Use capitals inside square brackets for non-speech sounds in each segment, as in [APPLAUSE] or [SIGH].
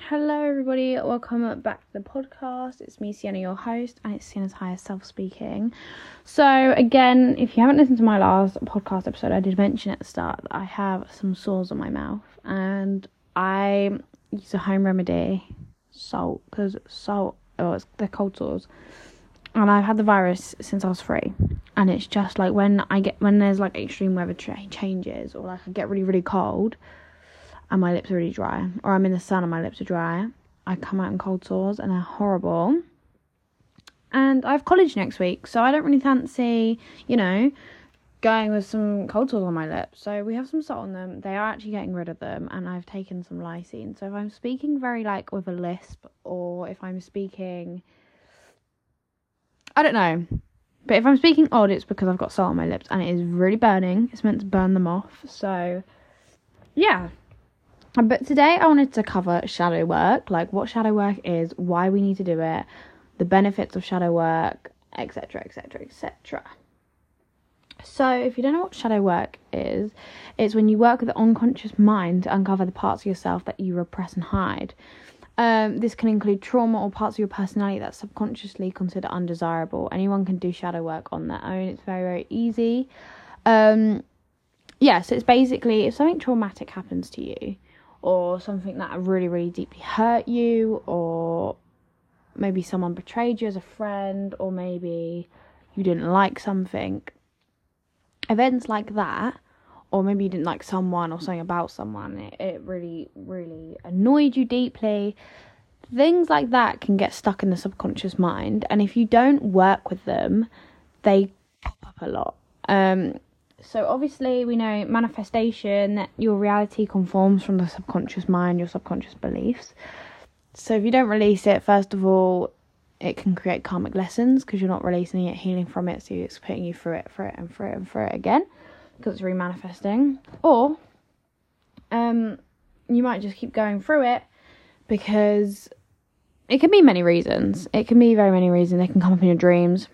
Hello, everybody. Welcome back to the podcast. It's me, Sienna, your host, and it's Sienna's Higher Self speaking. So, again, if you haven't listened to my last podcast episode, I did mention at the start that I have some sores on my mouth, and I use a home remedy, salt, because salt, oh, it's the cold sores, and I've had the virus since I was three, and it's just like when I get when there's like extreme weather changes, or like I get really really cold and my lips are really dry, or I'm in the sun and my lips are dry, I come out in cold sores and they're horrible. And I have college next week, so I don't really fancy, you know, going with some cold sores on my lips. So we have some salt on them. They are actually getting rid of them, and I've taken some lysine. So if I'm speaking very like with a lisp, or if I'm speaking, I don't know. But if I'm speaking odd, it's because I've got salt on my lips and it is really burning. It's meant to burn them off. So, yeah, but today I wanted to cover shadow work, like what shadow work is, why we need to do it, the benefits of shadow work, etc., etc., etc. So, if you don't know what shadow work is, it's when you work with the unconscious mind to uncover the parts of yourself that you repress and hide. Um, this can include trauma or parts of your personality that subconsciously consider undesirable. Anyone can do shadow work on their own. It's very, very easy. Um, yeah, so it's basically if something traumatic happens to you, or something that really, really deeply hurt you, or maybe someone betrayed you as a friend, or maybe you didn't like something. Events like that, or maybe you didn't like someone or something about someone, it, it really, really annoyed you deeply. Things like that can get stuck in the subconscious mind, and if you don't work with them, they pop up a lot. Um, so obviously we know manifestation that your reality conforms from the subconscious mind your subconscious beliefs. So if you don't release it first of all it can create karmic lessons because you're not releasing it healing from it so it's putting you through it through it and through it and through it again because it's remanifesting. Or um you might just keep going through it because it can be many reasons. It can be very many reasons. They can come up in your dreams.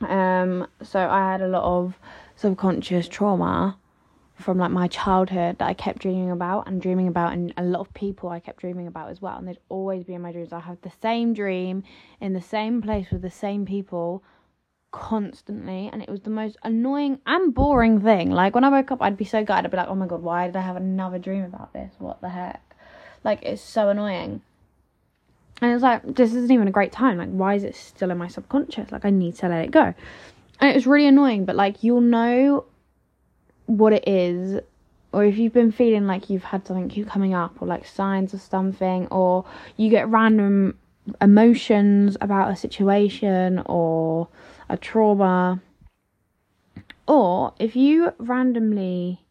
Um so i had a lot of subconscious trauma from like my childhood that I kept dreaming about and dreaming about and a lot of people I kept dreaming about as well and they'd always be in my dreams. I have the same dream in the same place with the same people constantly and it was the most annoying and boring thing. Like when I woke up I'd be so gutted, I'd be like, Oh my god, why did I have another dream about this? What the heck? Like it's so annoying. And it's like this isn't even a great time. Like why is it still in my subconscious? Like I need to let it go and it was really annoying but like you'll know what it is or if you've been feeling like you've had something keep coming up or like signs of something or you get random emotions about a situation or a trauma. Or if you randomly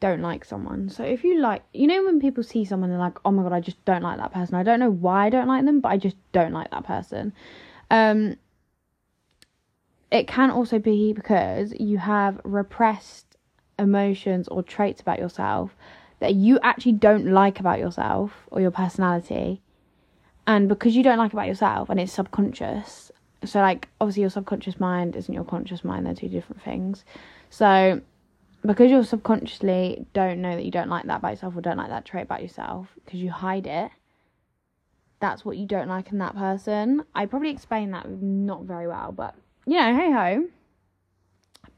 don't like someone. So if you like you know when people see someone they're like oh my god i just don't like that person. I don't know why i don't like them but i just don't like that person. Um it can also be because you have repressed emotions or traits about yourself that you actually don't like about yourself or your personality. And because you don't like about yourself and it's subconscious, so like obviously your subconscious mind isn't your conscious mind, they're two different things. So because you subconsciously don't know that you don't like that about yourself or don't like that trait about yourself because you hide it, that's what you don't like in that person. I probably explained that not very well, but you know, hey ho.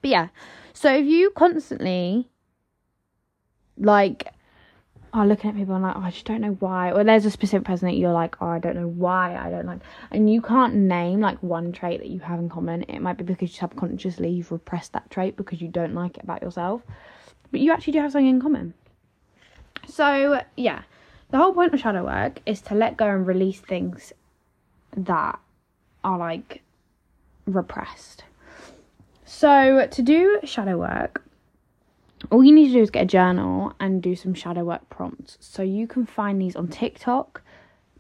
But yeah, so if you constantly like are looking at people and like, oh, I just don't know why, or there's a specific person that you're like, oh, I don't know why I don't like, and you can't name like one trait that you have in common. It might be because you subconsciously you've repressed that trait because you don't like it about yourself, but you actually do have something in common. So yeah, the whole point of shadow work is to let go and release things that are like repressed. So, to do shadow work, all you need to do is get a journal and do some shadow work prompts. So, you can find these on TikTok,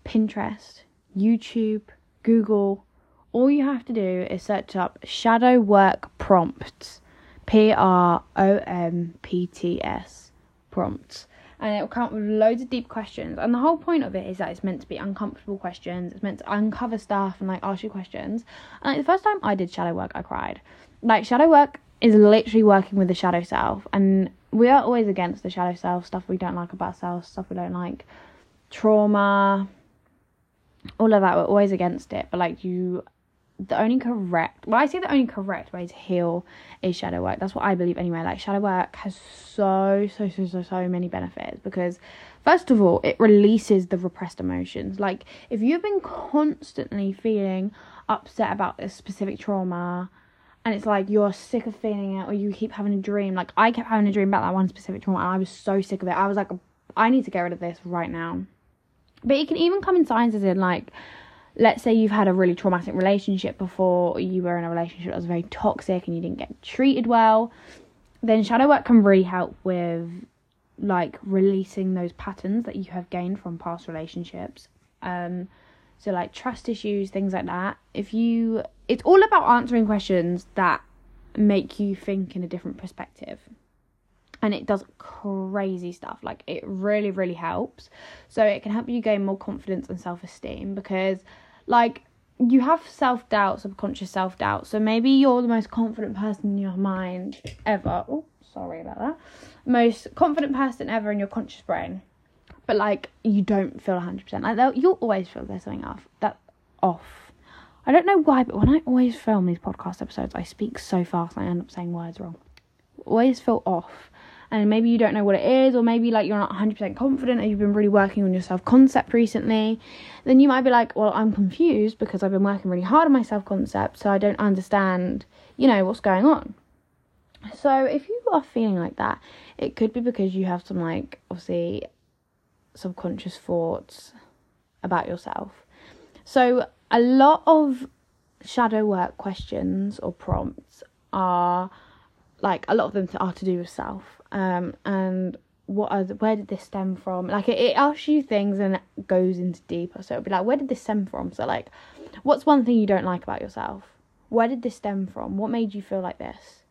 Pinterest, YouTube, Google. All you have to do is search up shadow work prompts, P R O M P T S prompts and it will come up with loads of deep questions. And the whole point of it is that it's meant to be uncomfortable questions. It's meant to uncover stuff and like ask you questions. And like the first time I did shadow work, I cried. Like shadow work is literally working with the shadow self, and we are always against the shadow self stuff we don't like about ourselves, stuff we don't like trauma, all of that. We're always against it, but like you, the only correct. Well, I say the only correct way to heal is shadow work. That's what I believe anyway. Like shadow work has so so so so so many benefits because first of all, it releases the repressed emotions. Like if you've been constantly feeling upset about a specific trauma and it's like you're sick of feeling it or you keep having a dream like i kept having a dream about that one specific trauma and i was so sick of it i was like i need to get rid of this right now but it can even come in signs as in like let's say you've had a really traumatic relationship before or you were in a relationship that was very toxic and you didn't get treated well then shadow work can really help with like releasing those patterns that you have gained from past relationships. Um so like trust issues things like that. If you it's all about answering questions that make you think in a different perspective and it does crazy stuff. Like it really really helps. So it can help you gain more confidence and self-esteem because like you have self-doubt subconscious self-doubt. So maybe you're the most confident person in your mind ever. Oh sorry about that. Most confident person ever in your conscious brain. But like you don't feel 100% like you'll always feel there's something off that off. I don't know why but when i always film these podcast episodes i speak so fast i end up saying words wrong. Always feel off and maybe you don't know what it is or maybe like you're not 100% confident and you've been really working on your self concept recently then you might be like well i'm confused because i've been working really hard on my self concept so i don't understand you know what's going on so if you are feeling like that it could be because you have some like obviously subconscious thoughts about yourself. So, a lot of shadow work questions or prompts are like a lot of them are to do with self. Um, and what are the, where did this stem from? Like it, it asks you things and goes into deeper. So it'll be like, where did this stem from? So like, what's one thing you don't like about yourself? Where did this stem from? What made you feel like this?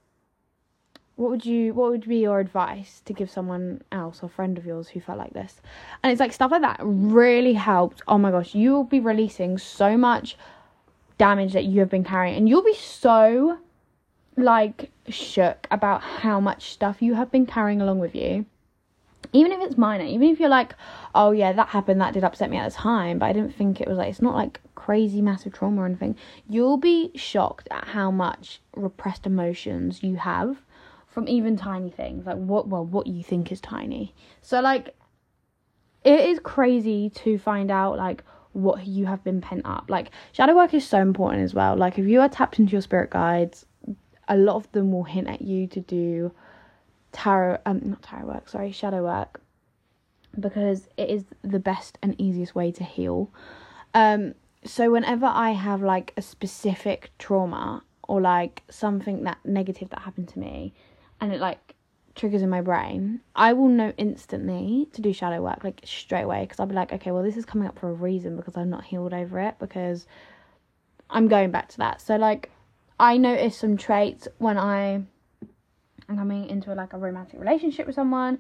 what would you what would be your advice to give someone else or friend of yours who felt like this and it's like stuff like that really helped oh my gosh you will be releasing so much damage that you have been carrying and you'll be so like shook about how much stuff you have been carrying along with you. Even if it's minor even if you're like oh yeah that happened that did upset me at the time but i didn't think it was like it's not like crazy massive trauma or anything. You'll be shocked at how much repressed emotions you have from even tiny things. Like what well what you think is tiny. So like it is crazy to find out like what you have been pent up. Like shadow work is so important as well. Like if you are tapped into your spirit guides a lot of them will hint at you to do tarot um not tarot work sorry shadow work because it is the best and easiest way to heal um so whenever i have like a specific trauma or like something that negative that happened to me and it like triggers in my brain, I will know instantly to do shadow work like straight away because I'll be like, okay, well, this is coming up for a reason because I'm not healed over it because I'm going back to that. So, like, I notice some traits when I am coming into like a romantic relationship with someone.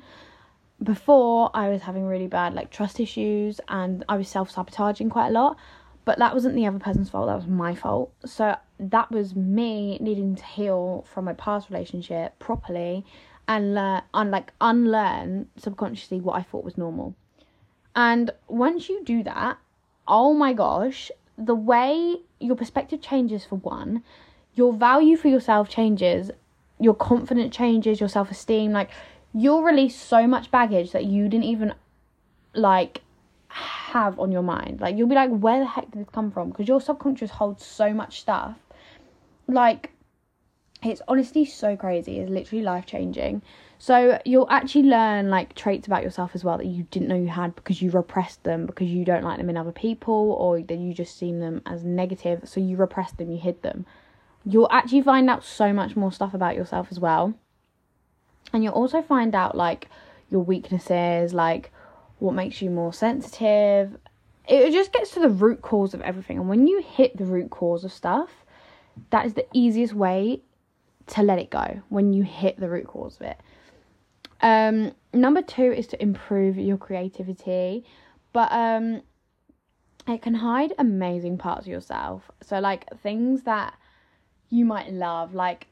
Before, I was having really bad like trust issues and I was self sabotaging quite a lot but that wasn't the other person's fault that was my fault so that was me needing to heal from my past relationship properly and learn and like unlearn subconsciously what i thought was normal and once you do that oh my gosh the way your perspective changes for one your value for yourself changes your confidence changes your self-esteem like you'll release so much baggage that you didn't even like have on your mind. Like you'll be like, where the heck did this come from? Because your subconscious holds so much stuff. Like it's honestly so crazy. It's literally life changing. So you'll actually learn like traits about yourself as well that you didn't know you had because you repressed them because you don't like them in other people or that you just seen them as negative. So you repressed them, you hid them. You'll actually find out so much more stuff about yourself as well. And you'll also find out like your weaknesses, like what makes you more sensitive. It just gets to the root cause of everything. And when you hit the root cause of stuff, that is the easiest way to let it go when you hit the root cause of it. Um, number two is to improve your creativity, but um, it can hide amazing parts of yourself. So, like things that you might love. Like,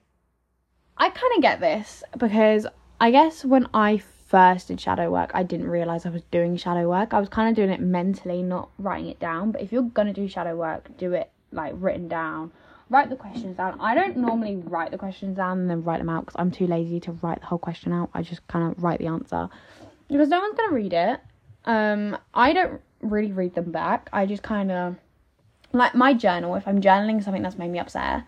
I kind of get this because I guess when I first did shadow work, I didn't realize I was doing shadow work. I was kind of doing it mentally, not writing it down. But if you're gonna do shadow work, do it like written down. Write the questions down. I don't normally write the questions down and then write them out because I'm too lazy to write the whole question out. I just kind of write the answer because no one's gonna read it. Um, I don't really read them back. I just kind of like my journal. If I'm journaling something that's made me upset,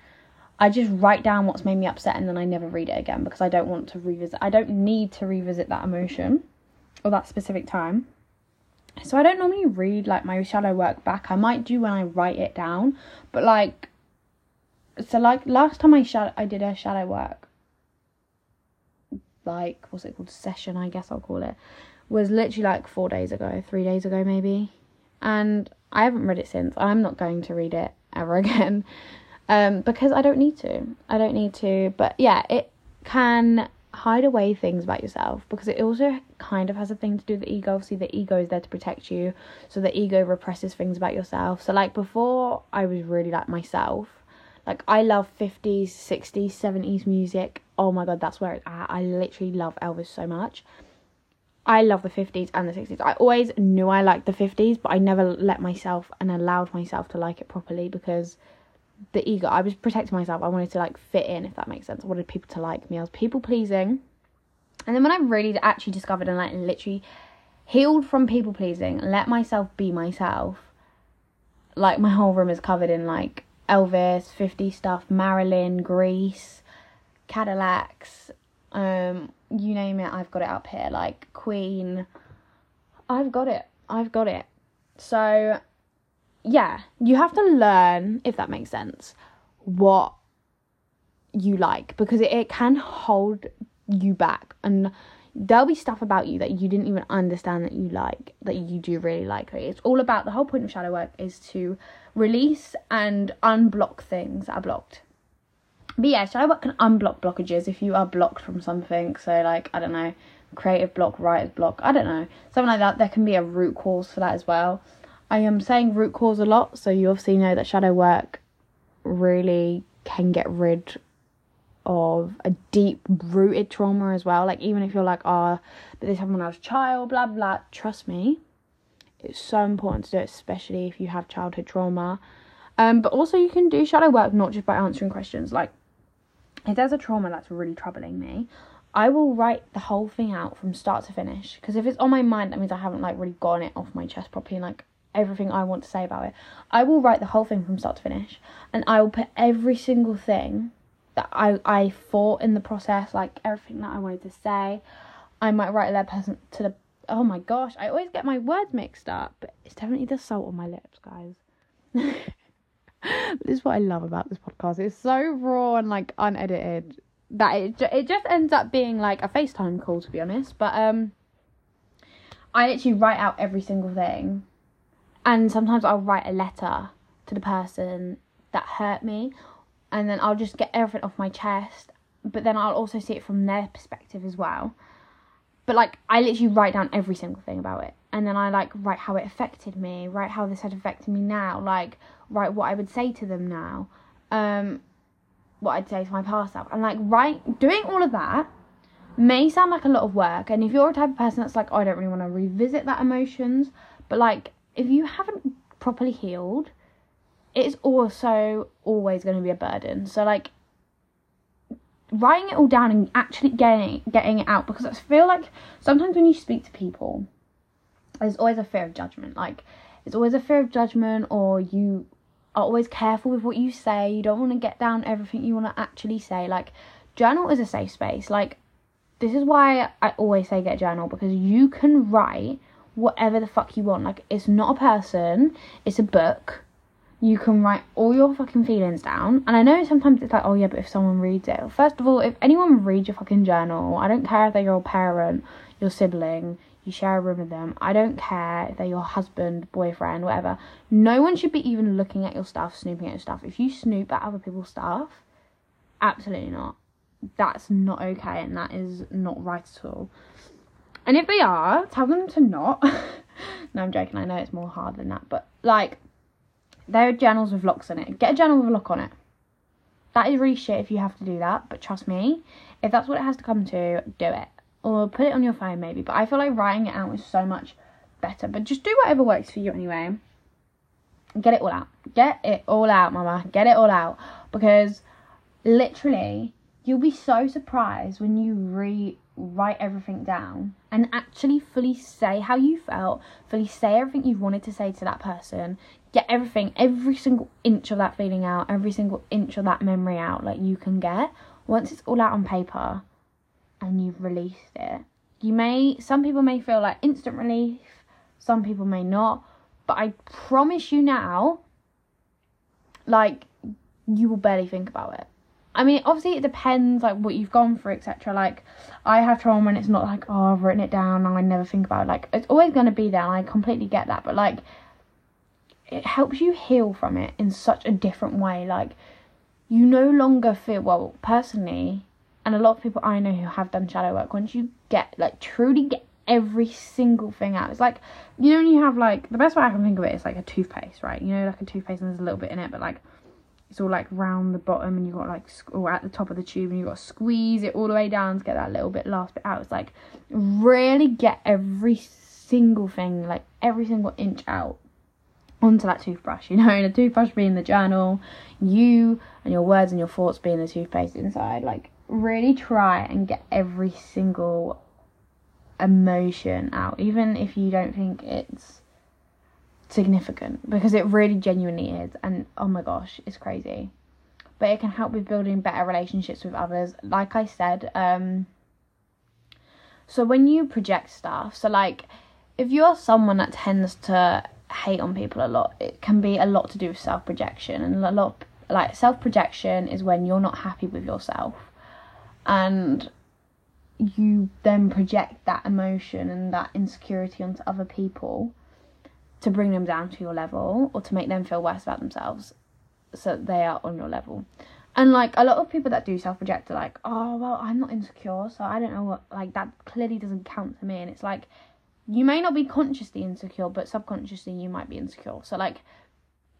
I just write down what's made me upset and then I never read it again because I don't want to revisit. I don't need to revisit that emotion or that specific time. So I don't normally read like my shadow work back. I might do when I write it down, but like so like last time I shadow I did a shadow work like what's it called session I guess I'll call it was literally like 4 days ago, 3 days ago maybe. And I haven't read it since. I'm not going to read it ever [LAUGHS] again um, because I don't need to. I don't need to. But yeah, it can hide away things about yourself because it also kind of has a thing to do with the ego. Obviously, the ego is there to protect you, so the ego represses things about yourself. So, like before, I was really like myself. Like I love 50s, 60s, 70s music. Oh my god, that's where it's at. I literally love Elvis so much. I love the 50s and the 60s. I always knew I liked the 50s, but I never let myself and allowed myself to like it properly because the ego. I was protecting myself. I wanted to like fit in, if that makes sense. I wanted people to like me. I was people pleasing. And then when I really actually discovered and like literally healed from people pleasing, let myself be myself, like my whole room is covered in like Elvis, 50 stuff, Marilyn, Grease, Cadillacs, um, you name it, I've got it up here. Like Queen, I've got it. I've got it. So yeah, you have to learn, if that makes sense, what you like because it, it can hold you back. And there'll be stuff about you that you didn't even understand that you like that you do really like. It's all about the whole point of shadow work is to release and unblock things that are blocked. But yeah shadow work can unblock blockages if you are blocked from something. So like i don't know creative block writer's block i don't know something like that. There can be a root cause for that as well I am saying root cause a lot, so you obviously know that shadow work really can get rid of a deep rooted trauma as well. Like even if you're like, oh, but this happened when I was a child, blah blah. Trust me, it's so important to do it, especially if you have childhood trauma. Um, but also you can do shadow work not just by answering questions. Like if there's a trauma that's really troubling me, I will write the whole thing out from start to finish. Because if it's on my mind, that means I haven't like really gotten it off my chest properly and like everything I want to say about it. I will write the whole thing from start to finish and I will put every single thing that I, I thought in the process, like everything that I wanted to say. I might write a letter to the oh my gosh, I always get my words mixed up, but it's definitely the salt on my lips, guys. [LAUGHS] this is what I love about this podcast. It's so raw and like unedited that it it just ends up being like a FaceTime call to be honest. But um, I literally write out every single thing and sometimes I'll write a letter to the person that hurt me and then I'll just get everything off my chest but then I'll also see it from their perspective as well. But like I literally write down every single thing about it and then I like write how it affected me write how this had affected me now like write what I would say to them now um what I'd say to my past self. And like write doing all of that may sound like a lot of work and if you're a type of person that's like oh, I don't really want to revisit that emotions but like if you haven't properly healed, it's also always going to be a burden. So like writing it all down and actually getting getting it out because I feel like sometimes when you speak to people, there's always a fear of judgment. Like it's always a fear of judgment, or you are always careful with what you say. You don't want to get down everything you want to actually say. Like journal is a safe space. Like this is why I always say get a journal because you can write whatever the fuck you want. Like, it's not a person, it's a book. You can write all your fucking feelings down. And I know sometimes it's like, oh yeah, but if someone reads it. First of all, if anyone reads your fucking journal, I don't care if they're your parent, your sibling, you share a room with them. I don't care if they're your husband, boyfriend, whatever. No one should be even looking at your stuff, snooping at your stuff. If you snoop at other people's stuff, absolutely not. That's not okay and that is not right at all. And if they are, tell them to not. [LAUGHS] no, I'm joking. I know it's more hard than that, but like, there are journals with locks in it. Get a journal with a lock on it. That is really shit if you have to do that, but trust me, if that's what it has to come to, do it. or put it on your phone maybe. But I feel like writing it out is so much better. But just do whatever works for you anyway. Get it all out. Get it all out, mama. Get it all out. Because literally, you'll be so surprised when you rewrite everything down and actually fully say how you felt, fully say everything you wanted to say to that person, get everything, every single inch of that feeling out, every single inch of that memory out, like you can get. Once it's all out on paper and you've released it, you may, some people may feel like instant relief, some people may not, but I promise you now, like, you will barely think about it. I mean, obviously it depends like what you've gone through, etc. Like, I have trauma when it's not like, oh, I've written it down and I never think about it. Like, it's always going to be there, and I completely get that. But like, it helps you heal from it in such a different way. Like, you no longer feel well. Personally, and a lot of people I know who have done shadow work, once you get like truly get every single thing out. It's like you know when you have like the best way I can think of it is like a toothpaste, right? You know, like a toothpaste and there's a little bit in it, but like it's all like round the bottom and you've got like or at the top of the tube and you've got to squeeze it all the way down to get that little bit last bit out. It's like really get every single thing, like every single inch out onto that toothbrush, [LAUGHS] you know, and a toothbrush being the journal, you and your words and your thoughts being the toothpaste inside. Like really try and get every single emotion out, even if you don't think it's significant because it really genuinely is and oh my gosh it's crazy. But it can help with building better relationships with others. Like i said um so when you project stuff so like if you're someone that tends to hate on people a lot it can be a lot to do with self projection and a lot of, like self projection is when you're not happy with yourself and you then project that emotion and that insecurity onto other people to bring them down to your level or to make them feel worse about themselves so they are on your level. And like a lot of people that do self project are like, oh well, I'm not insecure, so I don't know what like that clearly doesn't count to me. And it's like you may not be consciously insecure, but subconsciously you might be insecure. So like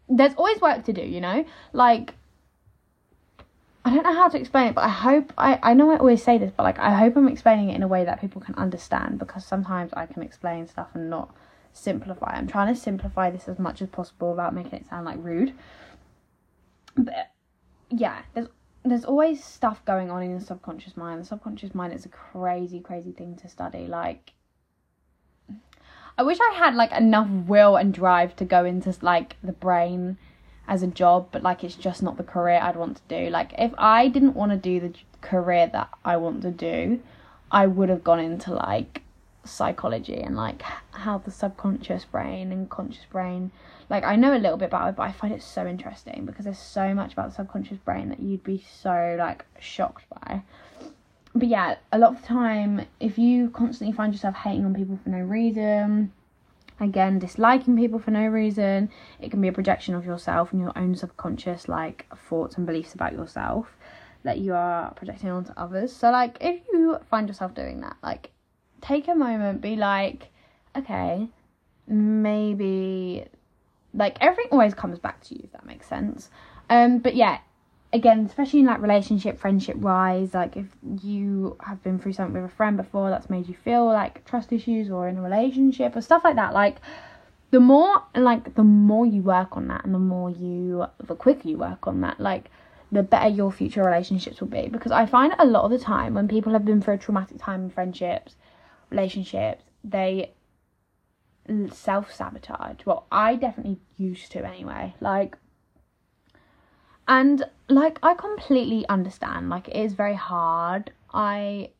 there's always work to do, you know? Like I don't know how to explain it, but I hope I, I know I always say this, but like I hope I'm explaining it in a way that people can understand because sometimes I can explain stuff and not simplify. I'm trying to simplify this as much as possible without making it sound like rude. But yeah, there's there's always stuff going on in the subconscious mind. The subconscious mind is a crazy, crazy thing to study. Like I wish I had like enough will and drive to go into like the brain as a job, but like it's just not the career I'd want to do. Like if I didn't want to do the career that I want to do, I would have gone into like psychology and like how the subconscious brain and conscious brain like I know a little bit about it but I find it so interesting because there's so much about the subconscious brain that you'd be so like shocked by. But yeah a lot of the time if you constantly find yourself hating on people for no reason again disliking people for no reason it can be a projection of yourself and your own subconscious like thoughts and beliefs about yourself that you are projecting onto others. So like if you find yourself doing that like take a moment, be like, okay, maybe like everything always comes back to you if that makes sense. Um, but yeah, again, especially in like relationship, friendship wise, like if you have been through something with a friend before that's made you feel like trust issues or in a relationship or stuff like that, like the more like the more you work on that and the more you the quicker you work on that, like the better your future relationships will be. Because I find a lot of the time when people have been through a traumatic time in friendships relationships, they self sabotage. Well, I definitely used to anyway. Like, and like, I completely understand. Like, it is very hard. I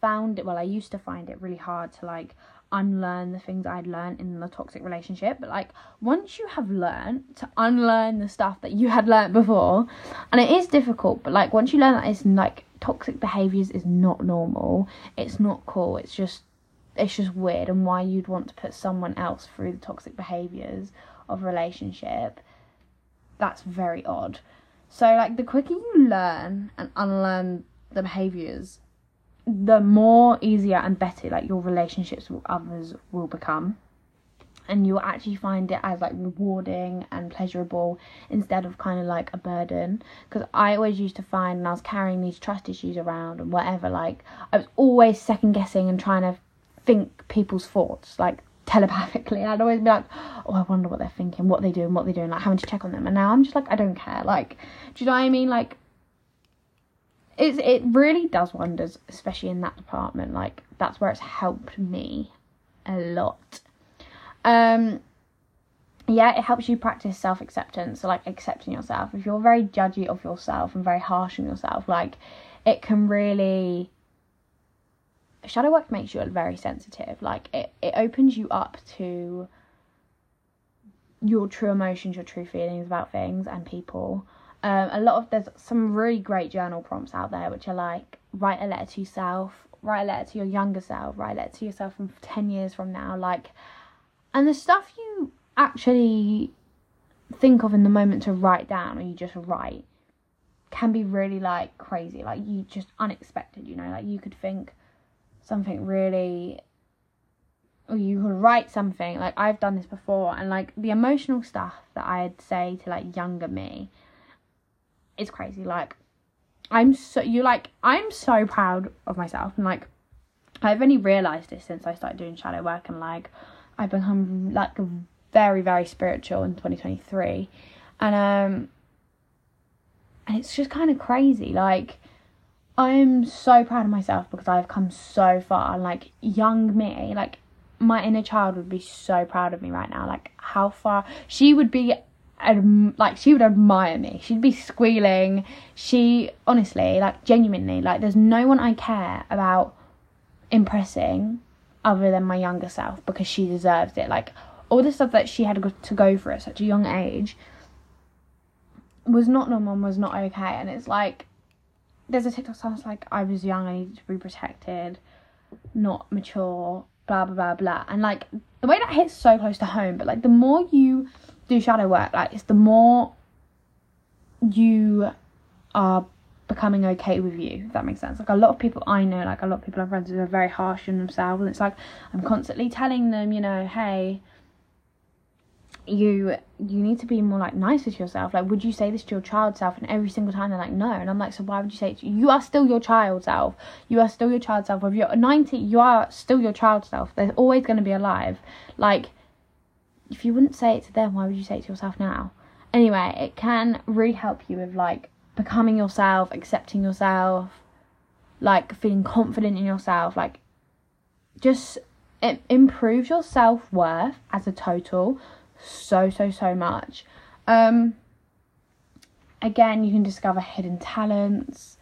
found it, well, I used to find it really hard to like unlearn the things I'd learned in the toxic relationship. But like, once you have learned to unlearn the stuff that you had learned before, and it is difficult, but like, once you learn that it's like toxic behaviors is not normal, it's not cool, it's just it's just weird and why you'd want to put someone else through the toxic behaviors of a relationship that's very odd. So like the quicker you learn and unlearn the behaviors the more easier and better like your relationships with others will become. And you'll actually find it as like rewarding and pleasurable instead of kind of like a burden. Because i always used to find when i was carrying these trust issues around and whatever like i was always second guessing and trying to think people's thoughts like telepathically. I'd always be like oh i wonder what they're thinking what they're doing what they're doing like having to check on them. And now i'm just like i don't care. Like do you know what i mean? Like it's it really does wonders especially in that department. Like that's where it's helped me a lot. Um, yeah, it helps you practice self acceptance, so like accepting yourself. If you're very judgy of yourself and very harsh on yourself, like it can really shadow work makes you very sensitive. Like it, it opens you up to your true emotions, your true feelings about things and people. Um, a lot of there's some really great journal prompts out there which are like write a letter to yourself, write a letter to your younger self, write a letter to yourself from ten years from now, like and the stuff you actually think of in the moment to write down or you just write can be really like crazy like you just unexpected you know like you could think something really or you could write something like I've done this before and like the emotional stuff that I'd say to like younger me is crazy. Like I'm so you like I'm so proud of myself and like I've only realized this since I started doing shadow work and like I've become like very very spiritual in 2023 and um and it's just kind of crazy like I'm so proud of myself because I've come so far like young me like my inner child would be so proud of me right now like how far she would be like she would admire me she'd be squealing she honestly like genuinely like there's no one I care about impressing other than my younger self because she deserves it. Like all the stuff that she had to go through at such a young age was not normal, was not okay. And it's like there's a TikTok song like I was young, I needed to be protected, not mature, blah blah blah blah. And like the way that hits so close to home, but like the more you do shadow work, like it's the more you are becoming okay with you if that makes sense like a lot of people i know like a lot of people i've friends who are very harsh on themselves and it's like i'm constantly telling them you know hey you you need to be more like nicer to yourself. Like would you say this to your child self? And every single time they're like no. And i'm like so why would you say it you you are still your child self. You are still your child self. If you're 90 you are still your child self. They're always going to be alive. Like if you wouldn't say it to them why would you say it to yourself now? Anyway it can really help you with like becoming yourself, accepting yourself, like feeling confident in yourself, like just it improves your self worth as a total so so so much. Um again, you can discover hidden talents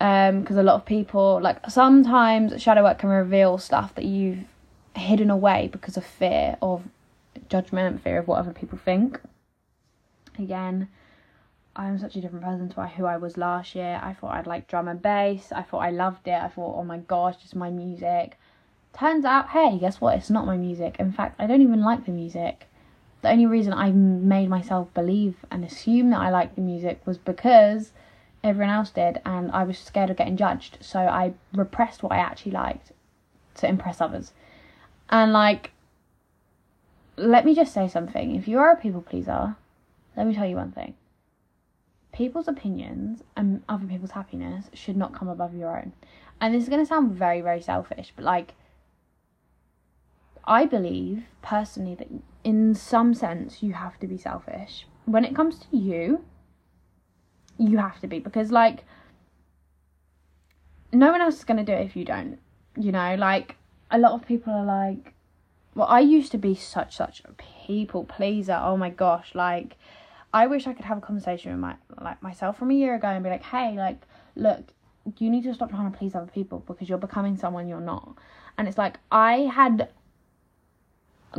um because a lot of people like sometimes shadow work can reveal stuff that you've hidden away because of fear of judgment, fear of what other people think. Again, I'm such a different person to who I was last year. I thought I'd like drum and bass. I thought I loved it. I thought, oh my gosh, just my music. Turns out, hey, guess what? It's not my music. In fact, I don't even like the music. The only reason I made myself believe and assume that I liked the music was because everyone else did, and I was scared of getting judged. So I repressed what I actually liked to impress others. And like, let me just say something. If you are a people pleaser, let me tell you one thing people's opinions and other people's happiness should not come above your own. And this is going to sound very, very selfish, but like, I believe personally that in some sense you have to be selfish. When it comes to you, you have to be because, like, no one else is going to do it if you don't. You know, like, a lot of people are like, well, I used to be such, such a people pleaser. Oh my gosh, like, I wish I could have a conversation with my like myself from a year ago and be like, hey, like, look, you need to stop trying to please other people because you're becoming someone you're not. And it's like I had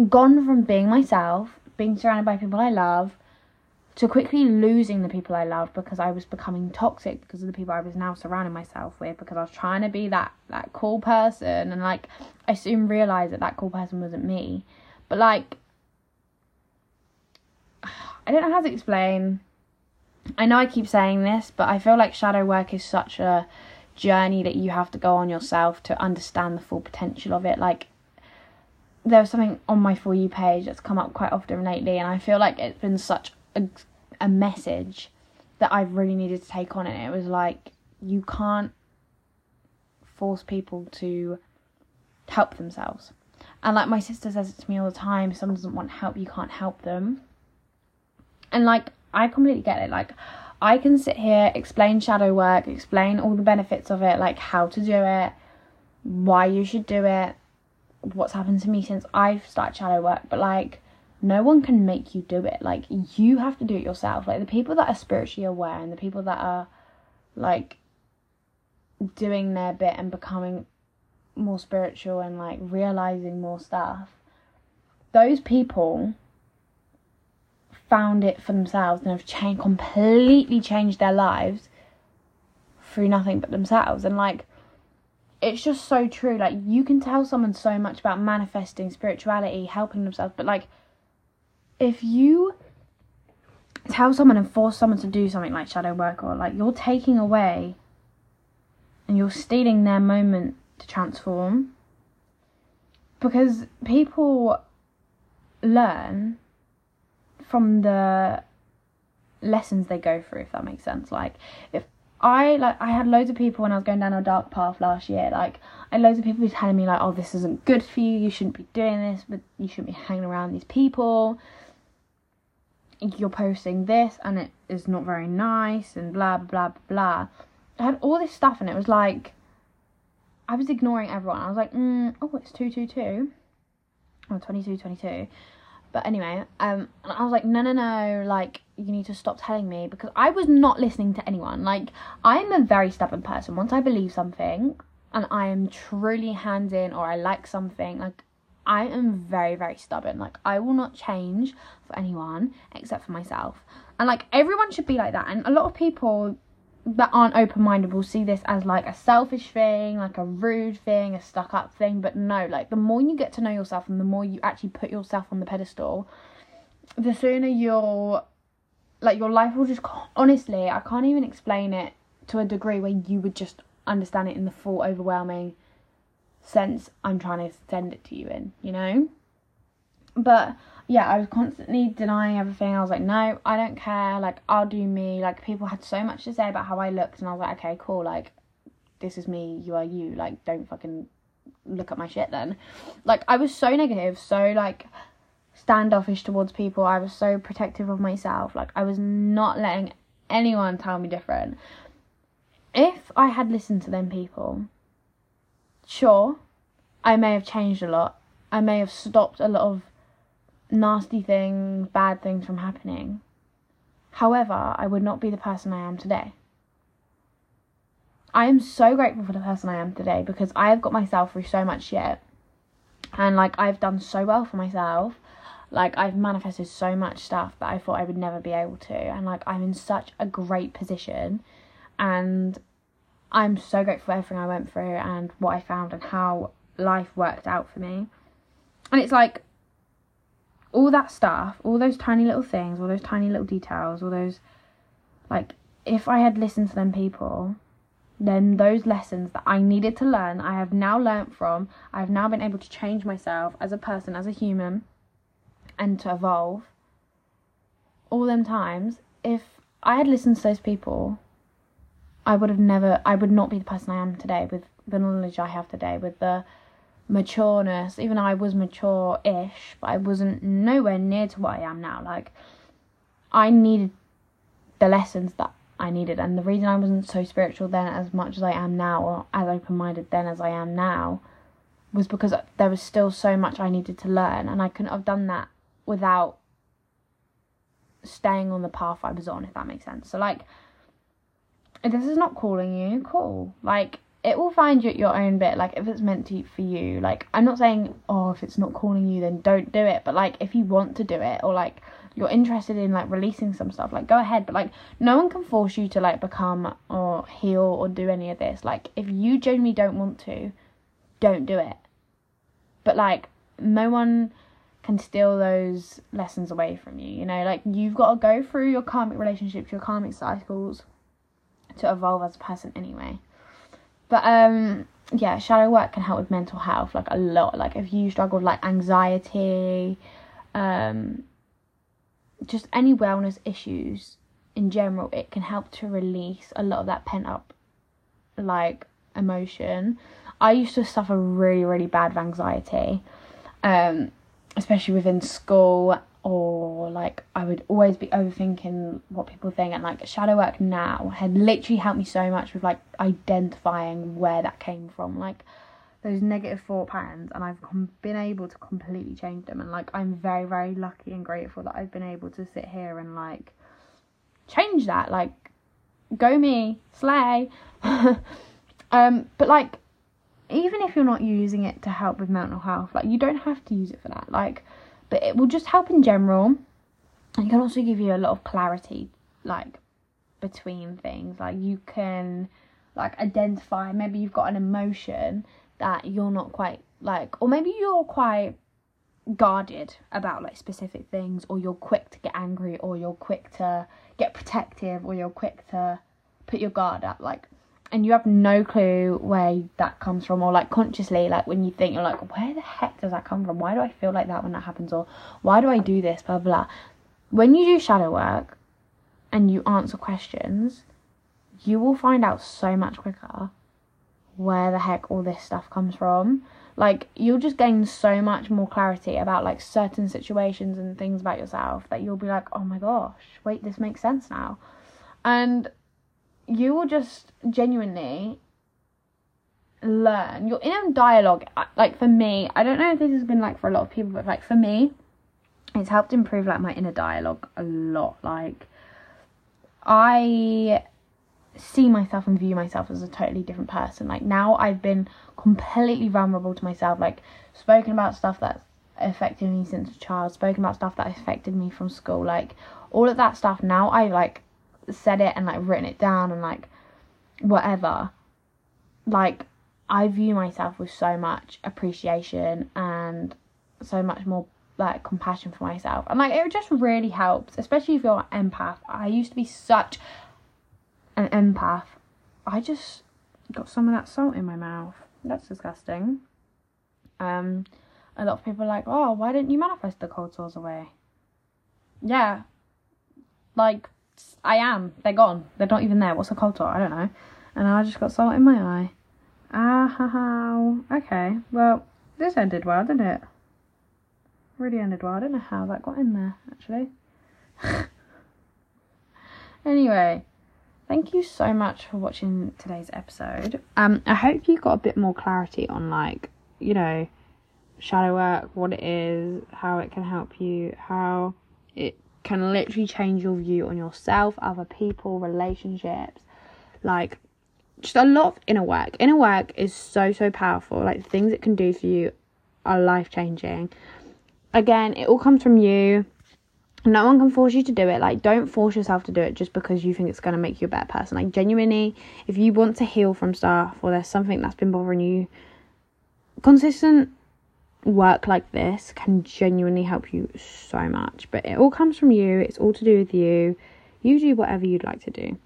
gone from being myself, being surrounded by people I love, to quickly losing the people I love because I was becoming toxic because of the people I was now surrounding myself with because I was trying to be that that cool person and like I soon realized that that cool person wasn't me. But like [SIGHS] I don't know how to explain. I know I keep saying this, but I feel like shadow work is such a journey that you have to go on yourself to understand the full potential of it. Like, there was something on my for you page that's come up quite often lately, and I feel like it's been such a, a message that I've really needed to take on. And it was like, you can't force people to help themselves. And like my sister says it to me all the time, if someone doesn't want help, you can't help them. And like, I completely get it. Like, I can sit here, explain shadow work, explain all the benefits of it, like how to do it, why you should do it, what's happened to me since I've started shadow work, but like no one can make you do it. Like you have to do it yourself. Like the people that are spiritually aware and the people that are like doing their bit and becoming more spiritual and like realizing more stuff. Those people found it for themselves and have changed completely changed their lives through nothing but themselves and like it's just so true. Like you can tell someone so much about manifesting spirituality, helping themselves, but like if you tell someone and force someone to do something like shadow work or like you're taking away and you're stealing their moment to transform because people learn from the lessons they go through if that makes sense like if I like I had loads of people when I was going down a dark path last year. Like I had loads of people were telling me like, "Oh, this isn't good for you. You shouldn't be doing this. But you shouldn't be hanging around these people. You're posting this, and it is not very nice." And blah blah blah. I had all this stuff, and it was like I was ignoring everyone. I was like, mm, "Oh, it's two two two, or twenty two twenty two. But anyway, um, I was like, no, no, no, like, you need to stop telling me because I was not listening to anyone. Like, I'm a very stubborn person. Once I believe something and I am truly hands in or I like something, like, I am very, very stubborn. Like, I will not change for anyone except for myself. And, like, everyone should be like that. And a lot of people that aren't open minded will see this as like a selfish thing, like a rude thing, a stuck up thing. But no, like the more you get to know yourself and the more you actually put yourself on the pedestal, the sooner you're like your life will just honestly, I can't even explain it to a degree where you would just understand it in the full overwhelming sense I'm trying to send it to you in, you know? But yeah, I was constantly denying everything. I was like, no, I don't care. Like, I'll do me. Like, people had so much to say about how I looked, and I was like, okay, cool. Like, this is me. You are you. Like, don't fucking look at my shit then. Like, I was so negative, so like standoffish towards people. I was so protective of myself. Like, I was not letting anyone tell me different. If I had listened to them people, sure, I may have changed a lot. I may have stopped a lot of nasty things, bad things from happening. However, I would not be the person I am today. I am so grateful for the person I am today because I have got myself through so much shit. And like I've done so well for myself. Like I've manifested so much stuff that I thought I would never be able to. And like I'm in such a great position and I'm so grateful for everything I went through and what I found and how life worked out for me. And it's like all that stuff, all those tiny little things, all those tiny little details, all those like if I had listened to them people, then those lessons that I needed to learn, I have now learnt from. I have now been able to change myself as a person, as a human, and to evolve. All them times, if I had listened to those people, I would have never, I would not be the person I am today with the knowledge I have today, with the matureness. Even though I was mature ish, but I wasn't nowhere near to what I am now. Like, I needed the lessons that I needed, and the reason I wasn't so spiritual then as much as I am now, or as open minded then as I am now, was because there was still so much I needed to learn, and I couldn't have done that without staying on the path I was on, if that makes sense. So, like, if this is not calling you, cool. Like, it will find you at your own bit like if it's meant to for you. Like i'm not saying oh if it's not calling you then don't do it. But like if you want to do it or like you're interested in like releasing some stuff like go ahead. But like no one can force you to like become or heal or do any of this. Like if you genuinely don't want to don't do it. But like no one can steal those lessons away from you you know like you've got to go through your karmic relationships your karmic cycles to evolve as a person anyway but um yeah, shadow work can help with mental health like a lot. Like if you struggle with like anxiety, um, just any wellness issues in general, it can help to release a lot of that pent up like emotion. I used to suffer really, really bad anxiety, um, especially within school or like I would always be overthinking what people think and like shadow work now had literally helped me so much with like identifying where that came from like those negative thought patterns and I've com- been able to completely change them and like I'm very very lucky and grateful that I've been able to sit here and like change that like go me slay. [LAUGHS] Um but like even if you're not using it to help with mental health like you don't have to use it for that like but it will just help in general. And it can also give you a lot of clarity like between things like you can like identify maybe you've got an emotion that you're not quite like or maybe you're quite guarded about like specific things or you're quick to get angry or you're quick to get protective or you're quick to put your guard up like and you have no clue where that comes from or like consciously like when you think you're like where the heck does that come from? Why do i feel like that when that happens? or why do i do this? blah blah when you do shadow work and you answer questions you will find out so much quicker where the heck all this stuff comes from. Like you'll just gain so much more clarity about like certain situations and things about yourself that you'll be like oh my gosh wait this makes sense now. And you will just genuinely learn. Your inner dialogue uh, like for me i don't know if this has been like for a lot of people but like for me it's helped improve like my inner dialogue a lot. Like i see myself and view myself as a totally different person. Like now i've been completely vulnerable to myself like spoken about stuff that's affected me since a child spoken about stuff that affected me from school like all of that stuff. Now i like said it and like written it down and like whatever. Like i view myself with so much appreciation and so much more like compassion for myself. And like it just really helps especially if you're an empath. I used to be such an empath. I just got some of that salt in my mouth. That's disgusting. Um a lot of people are like oh why didn't you manifest the cold sores away? Yeah. Like I am. They're gone. They're not even there. What's a cold? I don't know. And I just got salt in my eye. Ah, ha, ha. Okay. Well, this ended well, didn't it? Really ended well. I don't know how that got in there, actually. [LAUGHS] anyway, thank you so much for watching today's episode. Um, I hope you got a bit more clarity on, like, you know, shadow work, what it is, how it can help you, how it can literally change your view on yourself, other people, relationships. Like, just a lot of inner work. Inner work is so, so powerful. Like, the things it can do for you are life changing. Again, it all comes from you. No one can force you to do it. Like, don't force yourself to do it just because you think it's going to make you a better person. Like, genuinely, if you want to heal from stuff or there's something that's been bothering you, consistent work like this can genuinely help you so much. But it all comes from you, it's all to do with you. You do whatever you'd like to do.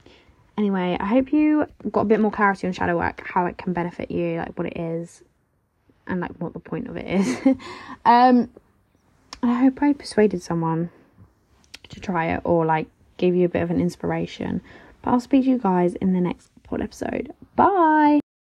Anyway, I hope you got a bit more clarity on shadow work, how it can benefit you, like what it is, and like what the point of it is. [LAUGHS] um, I hope I persuaded someone to try it or like gave you a bit of an inspiration. But I'll speak to you guys in the next pod episode. Bye.